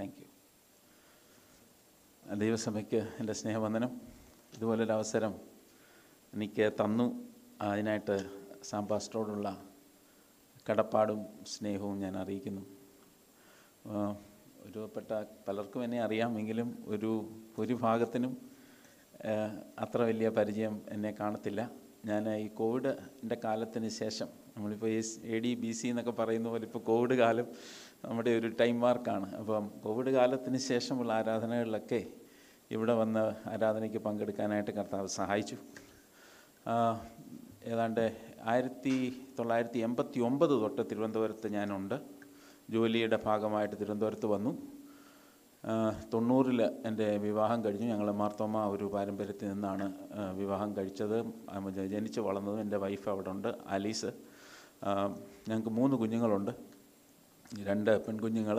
Thank you ദൈവസഭയ്ക്ക് എന്റെ സ്നേഹവന്ദനം. ഇതുപോലൊരു അവസരം എനിക്ക് തന്നു. അതിനായിട്ട് സാമ്പാസ്റ്ററോടുള്ള കടപ്പാടും സ്നേഹവും ഞാൻ അറിയിക്കുന്നു. ഒരുപെട്ട പലർക്കും എന്നെ അറിയാമെങ്കിലും ഒരു ഭൂരിഭാഗത്തിനും അത്ര വലിയ പരിചയം എന്നെ കാണത്തില്ല. ഞാൻ ഈ കോവിഡിന്റെ കാലത്തിന് ശേഷം നമ്മളിപ്പോൾ എ ഡി ബി സി എന്നൊക്കെ പറയുന്ന പോലെ ഇപ്പോൾ കോവിഡ് കാലം നമ്മുടെ ഒരു ടൈം മാർക്കാണ്. അപ്പം കോവിഡ് കാലത്തിന് ശേഷമുള്ള ആരാധനകളിലൊക്കെ ഇവിടെ വന്ന് ആരാധനയ്ക്ക് പങ്കെടുക്കാനായിട്ട് കർത്താവ് സഹായിച്ചു. ഏതാണ്ട് ആയിരത്തി തൊള്ളായിരത്തി എൺപത്തി ഒമ്പത് തൊട്ട് തിരുവനന്തപുരത്ത് ഞാനുണ്ട്. ജോലിയുടെ ഭാഗമായിട്ട് തിരുവനന്തപുരത്ത് വന്നു. തൊണ്ണൂറിൽ എന്റെ വിവാഹം കഴിഞ്ഞു. ഞങ്ങൾ മാർത്തോമ ഒരു പാരമ്പര്യത്തിൽ നിന്നാണ് വിവാഹം കഴിച്ചത്. ജനിച്ച് വളർന്നതും എന്റെ വൈഫ് അവിടെ ഉണ്ട് ആലീസ്. ആ, ഞങ്ങൾക്ക് മൂന്ന് കുഞ്ഞുങ്ങളുണ്ട്. രണ്ട് പെൺകുഞ്ഞുങ്ങൾ.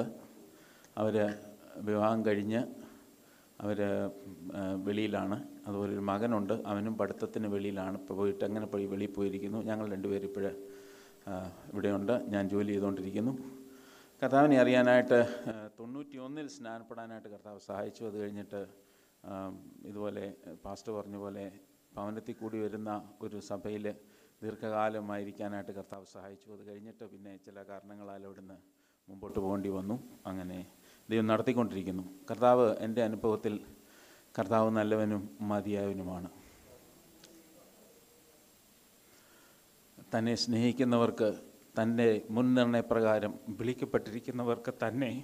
അവർ വിവാഹം കഴിഞ്ഞ് അവർ വെളിയിലാണ്. അതുപോലെ ഒരു മകനുണ്ട്. അവനും പഠിത്തത്തിന് വെളിയിലാണ്. ഇപ്പോൾ പോയിട്ട് അങ്ങനെ പോയി വെളിയിൽ പോയിരിക്കുന്നു. ഞങ്ങൾ രണ്ടുപേരും ഇപ്പോഴേ ഇവിടെയുണ്ട്. ഞാൻ ജോലി ചെയ്തുകൊണ്ടിരിക്കുന്നു. കർത്താവിനെ അറിയാനായിട്ട് തൊണ്ണൂറ്റി ഒന്നിൽ സ്നാനപ്പെടാനായിട്ട് കർത്താവ് സഹായിച്ചു. അത് കഴിഞ്ഞിട്ട് ഇതുപോലെ പാസ്റ്റർ പറഞ്ഞ പോലെ ഭവനത്തിൽ കൂടി വരുന്ന ഒരു സഭയിൽ ദീർഘകാലമായിരിക്കാനായിട്ട് കർത്താവ് സഹായിച്ചു. അത് കഴിഞ്ഞിട്ട് പിന്നെ ചില കാരണങ്ങളാൽ അവിടുന്ന് മുമ്പോട്ട് പോകേണ്ടി വന്നു. അങ്ങനെ ദൈവം നടത്തിക്കൊണ്ടിരിക്കുന്നു. കർത്താവ് എന്റെ അനുഭവത്തിൽ കർത്താവ് നല്ലവനും മതിയായവനുമാണ്. തന്നെ സ്നേഹിക്കുന്നവർക്ക് തന്റെ മുൻനിർണയപ്രകാരം വിളിക്കപ്പെട്ടിരിക്കുന്നവർക്ക് തന്നെ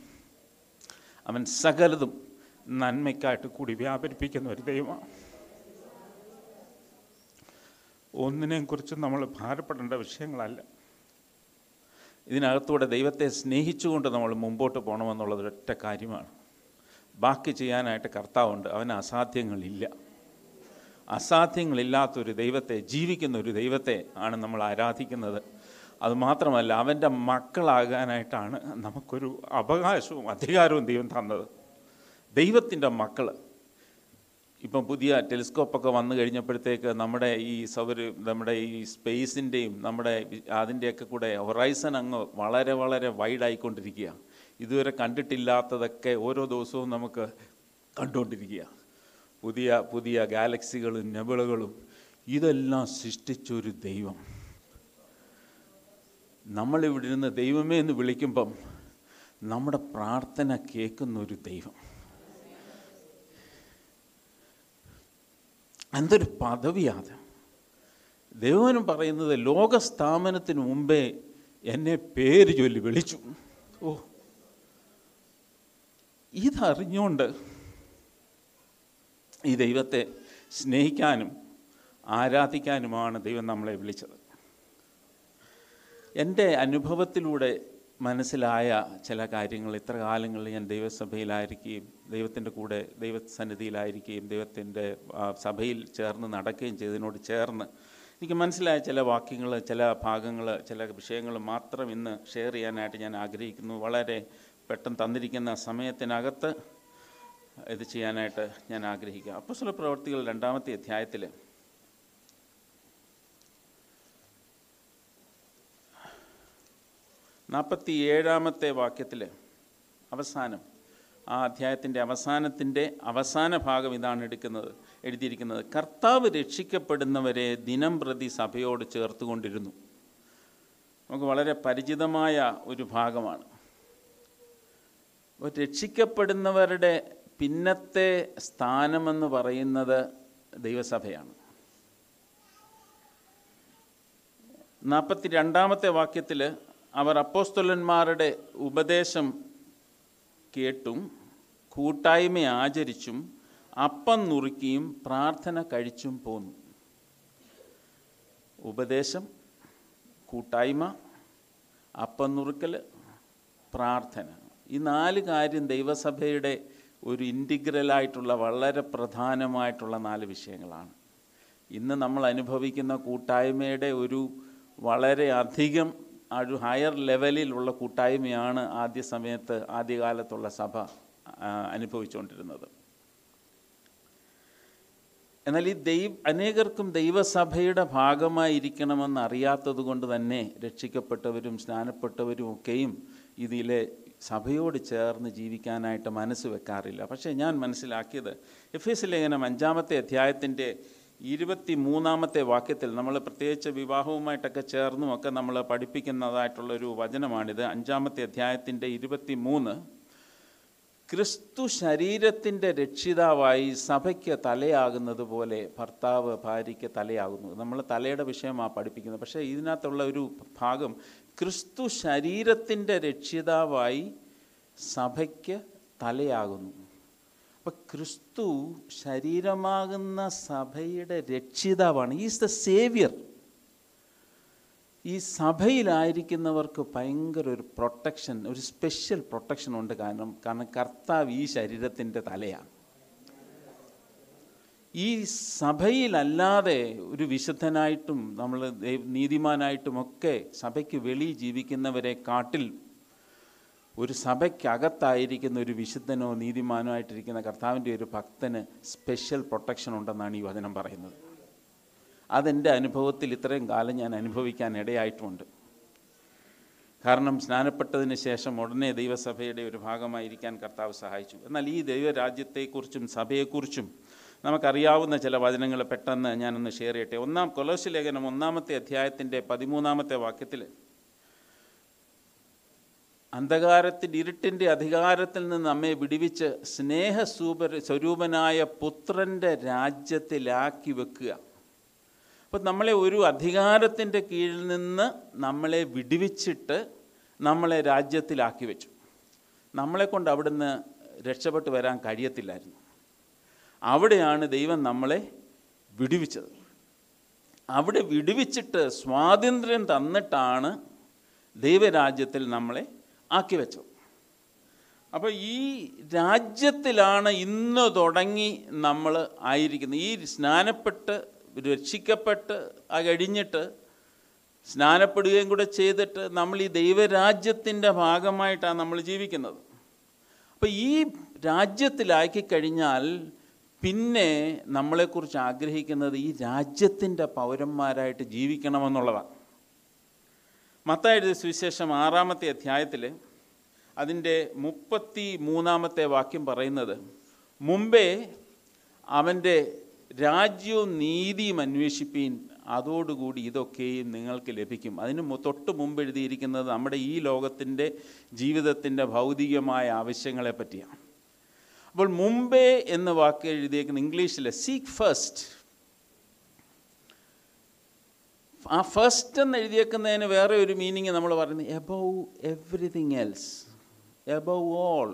അവൻ സകലതും നന്മയ്ക്കായിട്ട് കൂടി വ്യാപരിപ്പിക്കുന്ന ഒരു ദൈവമാണ്. ഒന്നിനെയും കുറിച്ചും നമ്മൾ ഭാരപ്പെടേണ്ട വിഷയങ്ങളല്ല. ഇതിനകത്തൂടെ ദൈവത്തെ സ്നേഹിച്ചുകൊണ്ട് നമ്മൾ മുമ്പോട്ട് പോകണമെന്നുള്ളത് ഒറ്റ കാര്യമാണ്. ബാക്കി ചെയ്യാനായിട്ട് കർത്താവുണ്ട് അവന് അസാധ്യങ്ങളില്ല. അസാധ്യങ്ങളില്ലാത്തൊരു ദൈവത്തെ ജീവിക്കുന്ന ഒരു ദൈവത്തെ ആണ് നമ്മൾ ആരാധിക്കുന്നത്. അതുമാത്രമല്ല അവന്റെ മക്കളാകാനായിട്ടാണ് നമുക്കൊരു അവകാശവും അധികാരവും ദൈവം തന്നത്. ദൈവത്തിന്റെ മക്കൾ ഇപ്പം പുതിയ ടെലിസ്കോപ്പൊക്കെ വന്നു കഴിഞ്ഞപ്പോഴത്തേക്ക് നമ്മുടെ ഈ സൗര നമ്മുടെ ഈ സ്പേസിന്റെയും നമ്മുടെ അതിന്റെയൊക്കെ കൂടെ ഹൊറൈസൺ അങ്ങ് വളരെ വളരെ വൈഡായിക്കൊണ്ടിരിക്കുക. ഇതുവരെ കണ്ടിട്ടില്ലാത്തതൊക്കെ ഓരോ ദിവസവും നമുക്ക് കണ്ടുകൊണ്ടിരിക്കുക. പുതിയ പുതിയ ഗാലക്സികളും നെബിളുകളും ഇതെല്ലാം സൃഷ്ടിച്ചൊരു ദൈവം. നമ്മളിവിടെ ഇരുന്ന് ദൈവമേ എന്ന് വിളിക്കുമ്പം നമ്മുടെ പ്രാർത്ഥന കേൾക്കുന്ന ഒരു ദൈവം. എന്തൊരു പദവിയാത്. ദൈവനും പറയുന്നത് ലോകസ്ഥാപനത്തിന് മുമ്പേ എന്നെ പേര് ചൊല്ലി വിളിച്ചു. ഓ. ഇതറിഞ്ഞുകൊണ്ട് ഈ ദൈവത്തെ സ്നേഹിക്കാനും ആരാധിക്കാനുമാണ് ദൈവം നമ്മളെ വിളിച്ചത്. എന്റെ അനുഭവത്തിലൂടെ മനസ്സിലായ ചില കാര്യങ്ങൾ ഇത്ര കാലങ്ങളിൽ ഞാൻ ദൈവസഭയിലായിരിക്കുകയും ദൈവത്തിന്റെ കൂടെ ദൈവസന്നിധിയിലായിരിക്കുകയും ദൈവത്തിന്റെ സഭയിൽ ചേർന്ന് നടക്കുകയും ചെയ്തതിനോട് ചേർന്ന് എനിക്ക് മനസ്സിലായ ചില വാക്യങ്ങൾ ചില ഭാഗങ്ങൾ ചില വിഷയങ്ങൾ മാത്രം ഇന്ന് ഷെയർ ചെയ്യാനായിട്ട് ഞാൻ ആഗ്രഹിക്കുന്നു. വളരെ പെട്ടെന്ന് തന്നിരിക്കുന്ന സമയത്തിനകത്ത് ഇത് ചെയ്യാനായിട്ട് ഞാൻ ആഗ്രഹിക്കുക. അപ്പസ്വല പ്രവർത്തികൾ രണ്ടാമത്തെ അധ്യായത്തിൽ നാൽപ്പത്തി ഏഴാമത്തെ വാക്യത്തിൽ അവസാനം ആ അധ്യായത്തിന്റെ അവസാനത്തിന്റെ അവസാന ഭാഗം ഇതാണ് എടുക്കുന്നത് എഴുതിയിരിക്കുന്നത്. കർത്താവ് രക്ഷിക്കപ്പെടുന്നവരെ ദിനം പ്രതി സഭയോട് ചേർത്തുകൊണ്ടിരുന്നു. നമുക്ക് വളരെ പരിചിതമായ ഒരു ഭാഗമാണ്. രക്ഷിക്കപ്പെടുന്നവരുടെ പിന്നത്തെ സ്ഥാനമെന്ന് പറയുന്നത് ദൈവസഭയാണ്. നാൽപ്പത്തി രണ്ടാമത്തെ വാക്യത്തിൽ അവർ അപ്പോസ്തലന്മാരുടെ ഉപദേശം കേട്ടും കൂട്ടായ്മ ആചരിച്ചും അപ്പം നുറുക്കിയും പ്രാർത്ഥന കഴിച്ചും പോന്നു. ഉപദേശം കൂട്ടായ്മ അപ്പം നുറുക്കൽ പ്രാർത്ഥന. ഈ നാല് കാര്യം ദൈവസഭയുടെ ഒരു ഇന്റിഗ്രലായിട്ടുള്ള വളരെ പ്രധാനമായിട്ടുള്ള നാല് വിഷയങ്ങളാണ്. ഇന്ന് നമ്മൾ അനുഭവിക്കുന്ന കൂട്ടായ്മയുടെ ഒരു വളരെ അധികം ആ ഒരു ഹയർ ലെവലിലുള്ള കൂട്ടായ്മയാണ് ആദ്യ സമയത്ത് ആദ്യകാലത്തുള്ള സഭ അനുഭവിച്ചുകൊണ്ടിരുന്നത് എന്നാൽ ഈ ദൈവ അനേകർക്കും ദൈവസഭയുടെ ഭാഗമായിരിക്കണമെന്ന് അറിയാത്തത് കൊണ്ട് തന്നെ രക്ഷിക്കപ്പെട്ടവരും സ്നാനപ്പെട്ടവരും ഒക്കെയും ഇതിലെ സഭയോട് ചേർന്ന് ജീവിക്കാനായിട്ട് മനസ്സ് വെക്കാറില്ല. പക്ഷേ ഞാൻ മനസ്സിലാക്കിയത് എഫ് എസ് ലേഖനം അഞ്ചാമത്തെ അധ്യായത്തിന്റെ ഇരുപത്തി മൂന്നാമത്തെ വാക്യത്തിൽ നമ്മൾ പ്രത്യേകിച്ച് വിവാഹവുമായിട്ടൊക്കെ ചേർന്നും ഒക്കെ നമ്മൾ പഠിപ്പിക്കുന്നതായിട്ടുള്ളൊരു വചനമാണിത്. അഞ്ചാമത്തെ അധ്യായത്തിന്റെ ഇരുപത്തി മൂന്ന് ക്രിസ്തു ശരീരത്തിന്റെ രക്ഷിതാവായി സഭയ്ക്ക് തലയാകുന്നത് പോലെ ഭർത്താവ് ഭാര്യയ്ക്ക് തലയാകുന്നു. നമ്മൾ തലയുടെ വിഷയമാണ് പഠിപ്പിക്കുന്നത്. പക്ഷേ ഇതിനകത്തുള്ള ഒരു ഭാഗം ക്രിസ്തു ശരീരത്തിന്റെ രക്ഷിതാവായി സഭയ്ക്ക് തലയാകുന്നു. അപ്പം ക്രിസ്തു ശരീരമാകുന്ന സഭയുടെ രക്ഷിതാവാണ്. ഈസ് ദ സേവിയർ ഈ സഭയിലായിരിക്കുന്നവർക്ക് ഭയങ്കര ഒരു പ്രൊട്ടക്ഷൻ ഒരു സ്പെഷ്യൽ പ്രൊട്ടക്ഷൻ ഉണ്ട്. കാരണം കാരണം കർത്താവ് ഈ ശരീരത്തിന്റെ തലയാണ്. ഈ സഭയിലല്ലാതെ ഒരു വിശുദ്ധനായിട്ടും നമ്മൾ നീതിമാനായിട്ടുമൊക്കെ സഭയ്ക്ക് വെളി ജീവിക്കുന്നവരെ കാട്ടിൽ ഒരു സഭയ്ക്കകത്തായിരിക്കുന്ന ഒരു വിശുദ്ധനോ നീതിമാനോ ആയിട്ടിരിക്കുന്ന കർത്താവിന്റെ ഒരു ഭക്തന് സ്പെഷ്യൽ പ്രൊട്ടക്ഷൻ ഉണ്ടെന്നാണ് ഈ വചനം പറയുന്നത്. അതെന്റെ അനുഭവത്തിൽ ഇത്രയും കാലം ഞാൻ അനുഭവിക്കാൻ ഇടയായിട്ടുമുണ്ട് കാരണം സ്നാനപ്പെട്ടതിന് ശേഷം ഉടനെ ദൈവസഭയുടെ ഒരു ഭാഗമായിരിക്കാൻ കർത്താവ് സഹായിച്ചു. എന്നാൽ ഈ ദൈവരാജ്യത്തെക്കുറിച്ചും സഭയെക്കുറിച്ചും നമുക്കറിയാവുന്ന ചില വചനങ്ങൾ പെട്ടെന്ന് ഞാനൊന്ന് ഷെയർ ചെയ്യട്ടെ. ഒന്നാം കൊലോശ ലേഖനം ഒന്നാമത്തെ അധ്യായത്തിന്റെ പതിമൂന്നാമത്തെ വാക്യത്തിൽ അന്ധകാരത്തിന്റെ ഇരുട്ടിന്റെ അധികാരത്തിൽ നിന്ന് നമ്മെ വിടിവിച്ച് സ്നേഹസൂപ സ്വരൂപനായ പുത്രന്റെ രാജ്യത്തിലാക്കി വെക്കുക. അപ്പോൾ നമ്മളെ ഒരു അധികാരത്തിന്റെ കീഴിൽ നിന്ന് നമ്മളെ വിടിവിച്ചിട്ട് നമ്മളെ രാജ്യത്തിലാക്കി വെച്ചു. നമ്മളെ കൊണ്ട് അവിടുന്ന് രക്ഷപ്പെട്ട് വരാൻ കഴിയത്തില്ലായിരുന്നു. അവിടെയാണ് ദൈവം നമ്മളെ വിടിവിച്ചത്. അവിടെ വിടിവിച്ചിട്ട് സ്വാതന്ത്ര്യം തന്നിട്ടാണ് ദൈവരാജ്യത്തിൽ നമ്മളെ ആക്കി വെച്ചു. അപ്പോൾ ഈ രാജ്യത്തിലാണ് ഇന്ന് തുടങ്ങി നമ്മൾ ആയിരിക്കുന്നത്. ഈ സ്നാനപ്പെട്ട് രക്ഷിക്കപ്പെട്ട് കഴിഞ്ഞിട്ട് സ്നാനപ്പെടുകയും കൂടെ ചെയ്തിട്ട് നമ്മൾ ഈ ദൈവരാജ്യത്തിന്റെ ഭാഗമായിട്ടാണ് നമ്മൾ ജീവിക്കുന്നത്. അപ്പോൾ ഈ രാജ്യത്തിലാക്കി കഴിഞ്ഞാൽ പിന്നെ നമ്മളെക്കുറിച്ച് ആഗ്രഹിക്കുന്നത് ഈ രാജ്യത്തിന്റെ പൗരന്മാരായിട്ട് ജീവിക്കണമെന്നുള്ളതാണ്. മത്തായുടെ സുവിശേഷം ആറാമത്തെ അധ്യായത്തിൽ അതിന്റെ മുപ്പത്തി മൂന്നാമത്തെ വാക്യം പറയുന്നത് മുമ്പേ അവന്റെ രാജ്യവും നീതിയും അന്വേഷിപ്പീൻ അതോടുകൂടി ഇതൊക്കെയും നിങ്ങൾക്ക് ലഭിക്കും. അതിന് തൊട്ട് മുമ്പ് എഴുതിയിരിക്കുന്നത് നമ്മുടെ ഈ ലോകത്തിന്റെ ജീവിതത്തിന്റെ ഭൗതികമായ ആവശ്യങ്ങളെ പറ്റിയാണ് അപ്പോൾ മുമ്പേ എന്ന വാക്ക് എഴുതിയേക്കുന്ന ഇംഗ്ലീഷിൽ സീക്ക് ഫസ്റ്റ് ആ ഫസ്റ്റ് എന്ന് എഴുതിയേക്കുന്നതിന് വേറെ ഒരു മീനിങ് നമ്മൾ പറയുന്നത് above everything else above all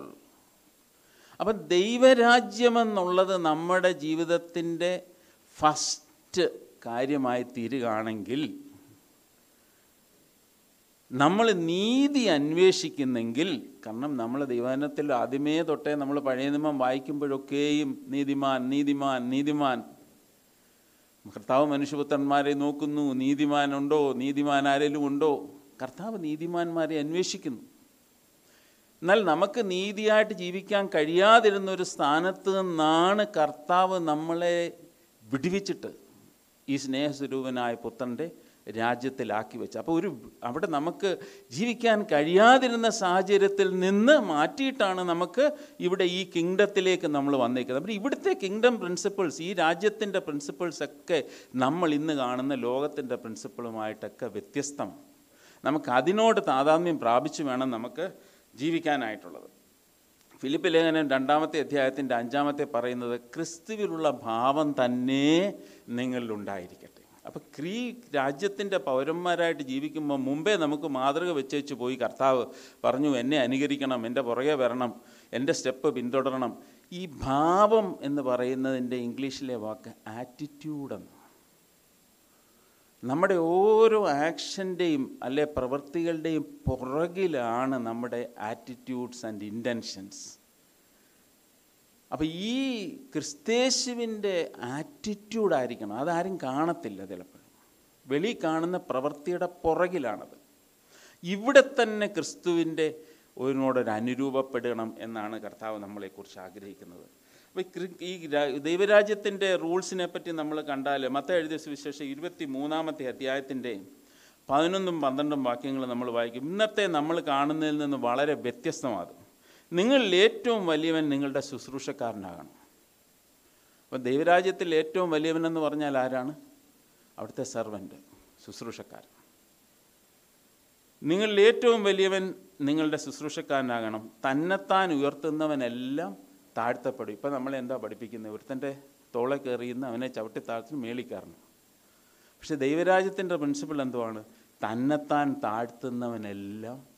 അപ്പം ദൈവരാജ്യമെന്നുള്ളത് നമ്മുടെ ജീവിതത്തിന്റെ ഫസ്റ്റ് കാര്യമായി തീരുകയാണെങ്കിൽ നമ്മൾ നീതി അന്വേഷിക്കുന്നെങ്കിൽ കാരണം നമ്മൾ ദൈവനത്തിൽ ആദ്യമേ തൊട്ടേ നമ്മൾ പഴയ നിയമം വായിക്കുമ്പോഴൊക്കെയും നീതിമാൻ നീതിമാൻ നീതിമാൻ കർത്താവ് മനുഷ്യപുത്രന്മാരെ നോക്കുന്നു. നീതിമാനുണ്ടോ? നീതിമാൻ ആരെങ്കിലും ഉണ്ടോ കർത്താവ് നീതിമാന്മാരെ അന്വേഷിക്കുന്നു. എന്നാൽ നമുക്ക് നീതിയായിട്ട് ജീവിക്കാൻ കഴിയാതിരുന്ന ഒരു സ്ഥാനത്ത് നിന്നാണ് കർത്താവ് നമ്മളെ വിടുവിച്ചിട്ട് ഈ സ്നേഹസ്വരൂപനായ പുത്രന്റെ രാജ്യത്തിലാക്കി വെച്ച്. അപ്പോൾ ഒരു അവിടെ നമുക്ക് ജീവിക്കാൻ കഴിയാതിരുന്ന സാഹചര്യത്തിൽ നിന്ന് മാറ്റിയിട്ടാണ് നമുക്ക് ഇവിടെ ഈ കിങ്ഡത്തിലേക്ക് നമ്മൾ വന്നേക്കുന്നത്. അപ്പോൾ ഇവിടുത്തെ കിങ്ഡം പ്രിൻസിപ്പിൾസ് ഈ രാജ്യത്തിന്റെ പ്രിൻസിപ്പിൾസ് ഒക്കെ നമ്മൾ ഇന്ന് കാണുന്ന ലോകത്തിന്റെ പ്രിൻസിപ്പിളുമായിട്ടൊക്കെ വ്യത്യസ്തമാണ് നമുക്ക് അതിനോട് താതാത്മ്യം പ്രാപിച്ചു വേണം നമുക്ക് ജീവിക്കാനായിട്ടുള്ളത്. ഫിലിപ്പ് ലേഖനം രണ്ടാമത്തെ അധ്യായത്തിന്റെ അഞ്ചാമത്തെ പറയുന്നത് ക്രിസ്തുവിലുള്ള ഭാവം തന്നെ നിങ്ങളിലുണ്ടായിരിക്കട്ടെ അപ്പോൾ ക്രീ രാജ്യത്തിന്റെ പൗരന്മാരായിട്ട് ജീവിക്കുമ്പോൾ മുമ്പേ നമുക്ക് മാതൃക വെച്ചേച്ച് പോയി കർത്താവ് പറഞ്ഞു എന്നെ അനുകരിക്കണം എന്റെ പുറകെ വരണം എന്റെ സ്റ്റെപ്പ് പിന്തുടരണം. ഈ ഭാവം എന്ന് പറയുന്നതിന്റെ ഇംഗ്ലീഷിലെ വാക്ക് ആറ്റിറ്റ്യൂഡെന്ന് നമ്മുടെ ഓരോ ആക്ഷന്റെയും അല്ലെ പ്രവൃത്തികളുടെയും പുറകിലാണ് നമ്മുടെ ആറ്റിറ്റ്യൂഡ്സ് ആൻഡ് ഇന്റൻഷൻസ് അപ്പോൾ ഈ ക്രിസ്തേശുവിന്റെ ആറ്റിറ്റ്യൂഡായിരിക്കണം അതാരും കാണത്തില്ല ചിലപ്പോൾ. വെളി കാണുന്ന പ്രവൃത്തിയുടെ പുറകിലാണത്. ഇവിടെ തന്നെ ക്രിസ്തുവിന്റെ ഒരുനോടൊരു അനുരൂപപ്പെടണം എന്നാണ് കർത്താവ് നമ്മളെക്കുറിച്ച് ആഗ്രഹിക്കുന്നത്. അപ്പോൾ ഈ ദൈവരാജ്യത്തിന്റെ റൂൾസിനെ പറ്റി നമ്മൾ കണ്ടാൽ മത്ത എഴുതിയ സുവിശേഷം ഇരുപത്തി മൂന്നാമത്തെ അധ്യായത്തിന്റെ പതിനൊന്നും പന്ത്രണ്ടും വാക്യങ്ങൾ നമ്മൾ വായിക്കും. ഇന്നത്തെ നമ്മൾ കാണുന്നതിൽ നിന്ന് വളരെ വ്യത്യസ്തമാണ് നിങ്ങളിൽ ഏറ്റവും വലിയവൻ നിങ്ങളുടെ ശുശ്രൂഷക്കാരനാകണം. അപ്പോൾ ദൈവരാജ്യത്തിൽ ഏറ്റവും വലിയവൻ എന്ന് പറഞ്ഞാൽ ആരാണ്? അവിടുത്തെ സെർവന്റ് ശുശ്രൂഷക്കാരൻ. നിങ്ങളിൽ ഏറ്റവും വലിയവൻ നിങ്ങളുടെ ശുശ്രൂഷക്കാരനാകണം. തന്നെത്താൻ ഉയർത്തുന്നവനെല്ലാം താഴ്ത്തപ്പെടും. ഇപ്പം നമ്മളെ എന്താ പഠിപ്പിക്കുന്നത് ഒരുത്തന്റെ തോളെ കയറിയുന്ന അവനെ ചവിട്ടി താഴ്ത്തി മേളിക്കയറണം പക്ഷേ ദൈവരാജ്യത്തിന്റെ പ്രിൻസിപ്പിൾ എന്തുവാണ്? തന്നെത്താൻ താഴ്ത്തുന്നവനെല്ലാം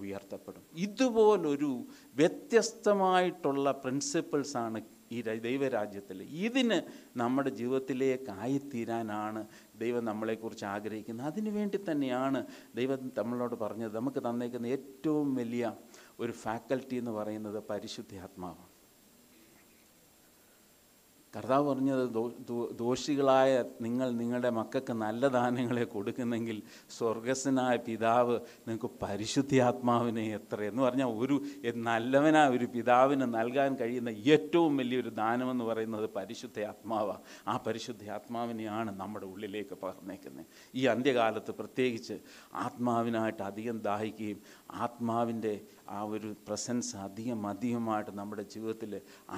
ഉയർത്തപ്പെടും. ഇതുപോലൊരു വ്യത്യസ്തമായിട്ടുള്ള പ്രിൻസിപ്പിൾസാണ് ഈ ദൈവരാജ്യത്തിൽ ഇതിന് നമ്മുടെ ജീവിതത്തിലേക്കായിത്തീരാനാണ് ദൈവം നമ്മളെക്കുറിച്ച് ആഗ്രഹിക്കുന്നത്. അതിനു വേണ്ടി തന്നെയാണ് ദൈവം നമ്മളോട് പറഞ്ഞത്. നമുക്ക് തന്നേക്കുന്ന ഏറ്റവും വലിയ ഒരു ഫാക്കൽറ്റി എന്ന് പറയുന്നത് പരിശുദ്ധാത്മാവാണ്. കർത്താവ് പറഞ്ഞത് ദോഷികളായ നിങ്ങൾ നിങ്ങളുടെ മക്കൾക്ക് നല്ല ദാനങ്ങളെ കൊടുക്കുന്നെങ്കിൽ സ്വർഗസ്വനായ പിതാവ് നിങ്ങൾക്ക് പരിശുദ്ധാത്മാവിനെ എത്ര എന്ന് പറഞ്ഞാൽ ഒരു നല്ലവനായ ഒരു പിതാവിന് നൽകാൻ കഴിയുന്ന ഏറ്റവും വലിയൊരു ദാനമെന്ന് പറയുന്നത് പരിശുദ്ധ ആത്മാവാണ് ആ പരിശുദ്ധ ആത്മാവിനെയാണ് നമ്മുടെ ഉള്ളിലേക്ക് പകർന്നേക്കുന്നത് ഈ അന്ത്യകാലത്ത് പ്രത്യേകിച്ച് ആത്മാവിനായിട്ട് അധികം ദാഹിക്കുകയും ആത്മാവിന്റെ ആ ഒരു പ്രസൻസ് അധികം അധികമായിട്ട് നമ്മുടെ ജീവിതത്തിൽ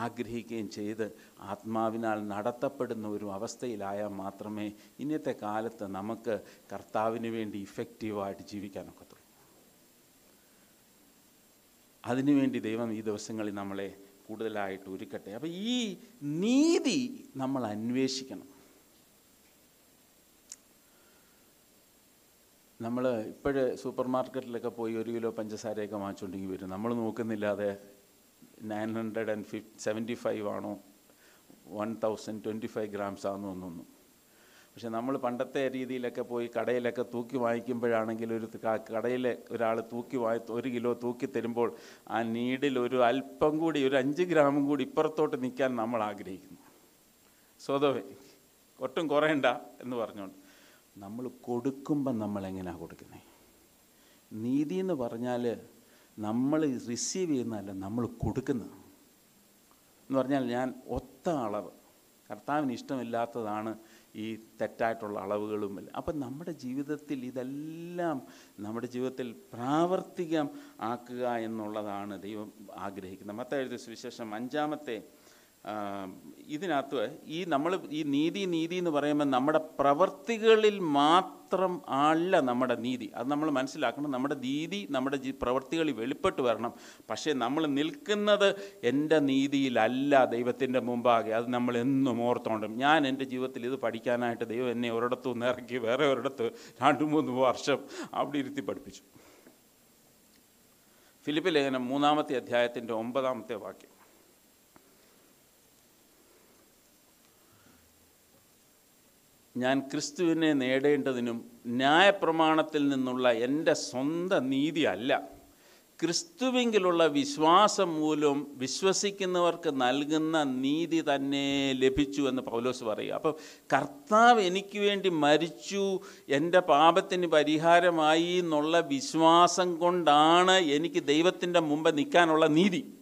ആഗ്രഹിക്കുകയും ചെയ്ത് ആത്മാവിനാൽ നടത്തപ്പെടുന്ന ഒരു അവസ്ഥയിലായാൽ മാത്രമേ ഇന്നത്തെ കാലത്ത് നമുക്ക് കർത്താവിന് വേണ്ടി ഇഫക്റ്റീവായിട്ട് ജീവിക്കാനൊക്കത്തുള്ളൂ അതിനുവേണ്ടി ദൈവം ഈ ദിവസങ്ങളിൽ നമ്മളെ കൂടുതലായിട്ട് ഒരുക്കട്ടെ. അപ്പോൾ ഈ നീതി നമ്മൾ അന്വേഷിക്കണം. നമ്മൾ ഇപ്പോഴ് സൂപ്പർ മാർക്കറ്റിലൊക്കെ പോയി ഒരു കിലോ പഞ്ചസാരയൊക്കെ വാങ്ങിച്ചുകൊണ്ടെങ്കിൽ വരും. നമ്മൾ നോക്കുന്നില്ലാതെ നയൻ ഹൺഡ്രഡ് ആൻഡ് ഫിഫ് സെവന്റി ഫൈവ് ആണോ? One thousand twenty five grams ആണോ എന്നൊന്നും പക്ഷെ നമ്മൾ പണ്ടത്തെ രീതിയിലൊക്കെ പോയി കടയിലൊക്കെ തൂക്കി വാങ്ങിക്കുമ്പോഴാണെങ്കിൽ ഒരു കടയിലെ ഒരാൾ തൂക്കി വാങ്ങി ഒരു കിലോ തൂക്കി തരുമ്പോൾ ആ നീഡിൽ ഒരു അല്പം കൂടി ഒരു അഞ്ച് ഗ്രാമും കൂടി ഇപ്പുറത്തോട്ട് നിൽക്കാൻ നമ്മൾ ആഗ്രഹിക്കുന്നു. സ്വതവേ ഒട്ടും കുറയണ്ട എന്ന് പറഞ്ഞുകൊണ്ട്. നമ്മൾ കൊടുക്കുമ്പം നമ്മൾ എങ്ങനെയാണ് കൊടുക്കുന്നത് നീതി എന്ന് പറഞ്ഞാൽ നമ്മൾ റിസീവ് ചെയ്യുന്നതല്ല നമ്മൾ കൊടുക്കുന്നത്. എന്ന് പറഞ്ഞാൽ ഞാൻ ഒത്ത അളവ് കർത്താവിന് ഇഷ്ടമില്ലാത്തതാണ് ഈ തെറ്റായിട്ടുള്ള അളവുകളും അപ്പം നമ്മുടെ ജീവിതത്തിൽ ഇതെല്ലാം നമ്മുടെ ജീവിതത്തിൽ പ്രാവർത്തികം ആക്കുക എന്നുള്ളതാണ് ദൈവം ആഗ്രഹിക്കുന്നത്. മത്ത സുവിശേഷം അഞ്ചാമത്തെ ഇതിനകത്ത് ഈ നമ്മൾ ഈ നീതി നീതി എന്ന് പറയുമ്പോൾ നമ്മുടെ പ്രവർത്തികളിൽ മാത്രം അല്ല നമ്മുടെ നീതി. അത് നമ്മൾ മനസ്സിലാക്കണം. നമ്മുടെ നീതി നമ്മുടെ പ്രവർത്തികളിൽ വെളിപ്പെട്ട് വരണം. പക്ഷേ നമ്മൾ നിൽക്കുന്നത് എന്റെ നീതിയിലല്ല ദൈവത്തിന്റെ മുമ്പാകെ. അത് നമ്മൾ എന്നും ഓർത്തോണ്ട് ഞാൻ എന്റെ ജീവിതത്തിൽ ഇത് പഠിക്കാനായിട്ട് ദൈവം എന്നെ ഒരിടത്തു നിന്ന് ഇറക്കി വേറെ ഒരിടത്ത് രണ്ട് മൂന്ന് വർഷം അവിടെ ഇരുത്തി പഠിപ്പിച്ചു. ഫിലിപ്പ് ലേഖനം മൂന്നാമത്തെ അധ്യായത്തിന്റെ ഒമ്പതാമത്തെ വാക്യം. ഞാൻ ക്രിസ്തുവിനെ നേടേണ്ടതിനും ന്യായപ്രമാണത്തിൽ നിന്നുള്ള എന്റെ സ്വന്തം നീതി അല്ല. ക്രിസ്തുവിങ്കിലുള്ള വിശ്വാസം മൂലം വിശ്വസിക്കുന്നവർക്ക് നൽകുന്ന നീതി തന്നെ ലഭിച്ചു എന്ന് പൗലോസ് പറയുക. അപ്പം കർത്താവ് എനിക്ക് വേണ്ടി മരിച്ചു എന്റെ പാപത്തിന് പരിഹാരമായി എന്നുള്ള വിശ്വാസം കൊണ്ടാണ് എനിക്ക് ദൈവത്തിന്റെ മുമ്പ് നിൽക്കാനുള്ള നീതി.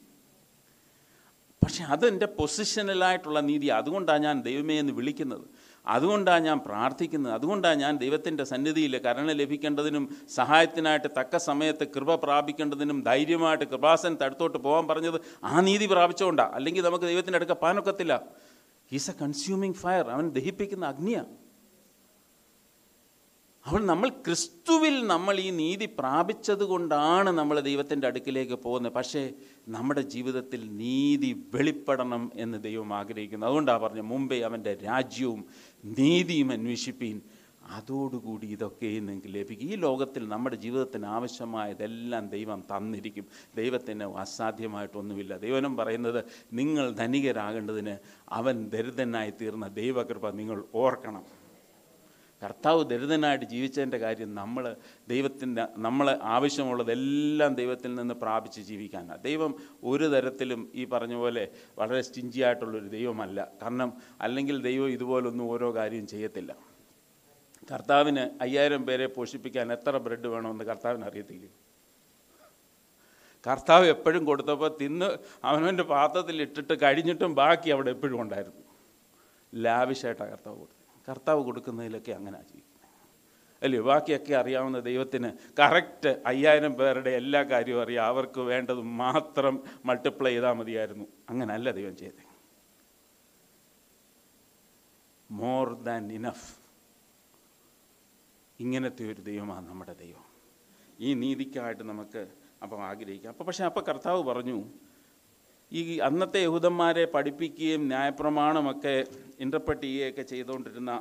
പക്ഷെ അതെന്റെ പൊസിഷനലായിട്ടുള്ള നീതി. അതുകൊണ്ടാണ് ഞാൻ ദൈവമേ എന്ന് വിളിക്കുന്നത്. അതുകൊണ്ടാണ് ഞാൻ പ്രാർത്ഥിക്കുന്നത്. അതുകൊണ്ടാണ് ഞാൻ ദൈവത്തിന്റെ സന്നിധിയിൽ കരുണ ലഭിക്കേണ്ടതിനും സഹായത്തിനായിട്ട് തക്ക സമയത്ത് കൃപ പ്രാപിക്കേണ്ടതിനും ധൈര്യമായിട്ട് കൃപാസൻ തടുത്തോട്ട് പോകാൻ പറഞ്ഞത് ആ നീതി പ്രാപിച്ചുകൊണ്ടാണ് അല്ലെങ്കിൽ നമുക്ക് ദൈവത്തിന്റെ അടുക്ക പാനൊക്കത്തില്ല. ഹീസ് എ കൺസ്യൂമിങ് ഫയർ അവൻ ദഹിപ്പിക്കുന്ന അഗ്നിയാണ് അവൾ നമ്മൾ ക്രിസ്തുവിൽ നമ്മൾ ഈ നീതി പ്രാപിച്ചത് കൊണ്ടാണ് നമ്മൾ ദൈവത്തിന്റെ അടുക്കിലേക്ക് പോകുന്നത്. പക്ഷേ നമ്മുടെ ജീവിതത്തിൽ നീതി വെളിപ്പെടണം എന്ന് ദൈവം ആഗ്രഹിക്കുന്നു. അതുകൊണ്ടാണ് പറഞ്ഞത് മുമ്പേ അവന്റെ രാജ്യവും നീതിയും അന്വേഷിപ്പീൻ. അതോടുകൂടി ഇതൊക്കെ നിങ്ങൾക്ക് ലഭിക്കും. ഈ ലോകത്തിൽ നമ്മുടെ ജീവിതത്തിന് ആവശ്യമായതെല്ലാം ദൈവം തന്നിരിക്കും. ദൈവത്തിന് അസാധ്യമായിട്ടൊന്നുമില്ല. ദൈവനം പറയുന്നത് നിങ്ങൾ ധനികരാകേണ്ടതിന് അവൻ ദരിദ്രനായി തീർന്ന ദൈവകൃപ നിങ്ങൾ ഓർക്കണം. കർത്താവ് ദരിദ്രനായിട്ട് ജീവിച്ചതിന്റെ കാര്യം നമ്മൾ ദൈവത്തിന്റെ നമ്മൾ ആവശ്യമുള്ളതെല്ലാം ദൈവത്തിൽ നിന്ന് പ്രാപിച്ച് ജീവിക്കാനാണ് ദൈവം ഒരു തരത്തിലും ഈ പറഞ്ഞ പോലെ വളരെ സ്റ്റിഞ്ചി ആയിട്ടുള്ളൊരു ദൈവമല്ല. കാരണം അല്ലെങ്കിൽ ദൈവം ഇതുപോലൊന്നും ഓരോ കാര്യം ചെയ്യത്തില്ല. കർത്താവിന് അയ്യായിരം പേരെ പോഷിപ്പിക്കാൻ എത്ര ബ്രെഡ് വേണമെന്ന് കർത്താവിന് അറിയത്തില്ല? കർത്താവ് എപ്പോഴും കൊടുത്തപ്പോൾ തിന്ന് അവനവന്റെ പാത്രത്തിൽ ഇട്ടിട്ട് കഴിഞ്ഞിട്ടും ബാക്കി അവിടെ എപ്പോഴും ഉണ്ടായിരുന്നു. ലാവിഷായിട്ടാണ് കർത്താവ് കൊടുത്തത്. കർത്താവ് കൊടുക്കുന്നതിലൊക്കെ അങ്ങനെ ജീവിക്കുന്നത്. അല്ലയോ ബാക്കിയൊക്കെ അറിയാവുന്ന ദൈവത്തിന് കറക്റ്റ് അയ്യായിരം പേരുടെ എല്ലാ കാര്യവും അറിയാം. അവർക്ക് വേണ്ടത് മാത്രം മൾട്ടിപ്ലൈ ചെയ്താൽ മതിയായിരുന്നു. അങ്ങനല്ല ദൈവം ചെയ്തത്. മോർ ദാൻ ഇനഫ് ഇങ്ങനത്തെ ഒരു ദൈവമാണ് നമ്മുടെ ദൈവം. ഈ നീതിക്കായിട്ട് നമുക്ക് അപ്പം ആഗ്രഹിക്കാം. അപ്പം പക്ഷേ അപ്പം കർത്താവ് പറഞ്ഞു ഈ അന്നത്തെ യഹൂദന്മാരെ പഠിപ്പിക്കുകയും ന്യായപ്രമാണമൊക്കെ ഇന്റർപ്രറ്റ് ചെയ്യുകയൊക്കെ ചെയ്തുകൊണ്ടിരുന്ന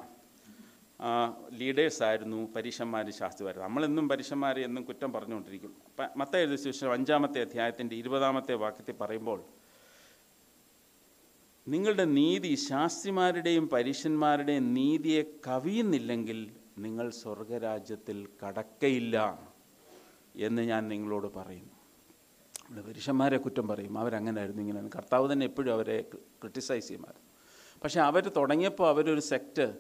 ലീഡേഴ്സായിരുന്നു പരീക്ഷന്മാർ ശാസ്ത്രിമാർ നമ്മളെന്നും പരീക്ഷന്മാരെ എന്നും കുറ്റം പറഞ്ഞുകൊണ്ടിരിക്കും. മത്ത എഴുതിയ ശേഷം അഞ്ചാമത്തെ അധ്യായത്തിന്റെ ഇരുപതാമത്തെ വാക്യത്തിൽ പറയുമ്പോൾ നിങ്ങളുടെ നീതി ശാസ്ത്രിമാരുടെയും പരീക്ഷന്മാരുടെയും നീതിയെ കവിയുന്നില്ലെങ്കിൽ നിങ്ങൾ സ്വർഗരാജ്യത്തിൽ കടക്കയില്ല എന്ന് ഞാൻ നിങ്ങളോട് പറയുന്നു. ഇവിടെ പുരുഷന്മാരെ കുറ്റം പറയും. അവരങ്ങനായിരുന്നു ഇങ്ങനെ കർത്താവ് തന്നെ എപ്പോഴും അവരെ ക്രിട്ടിസൈസ് ചെയ്യുമായിരുന്നു. പക്ഷേ അവർ തുടങ്ങിയപ്പോൾ അവരൊരു സെക്റ്റ്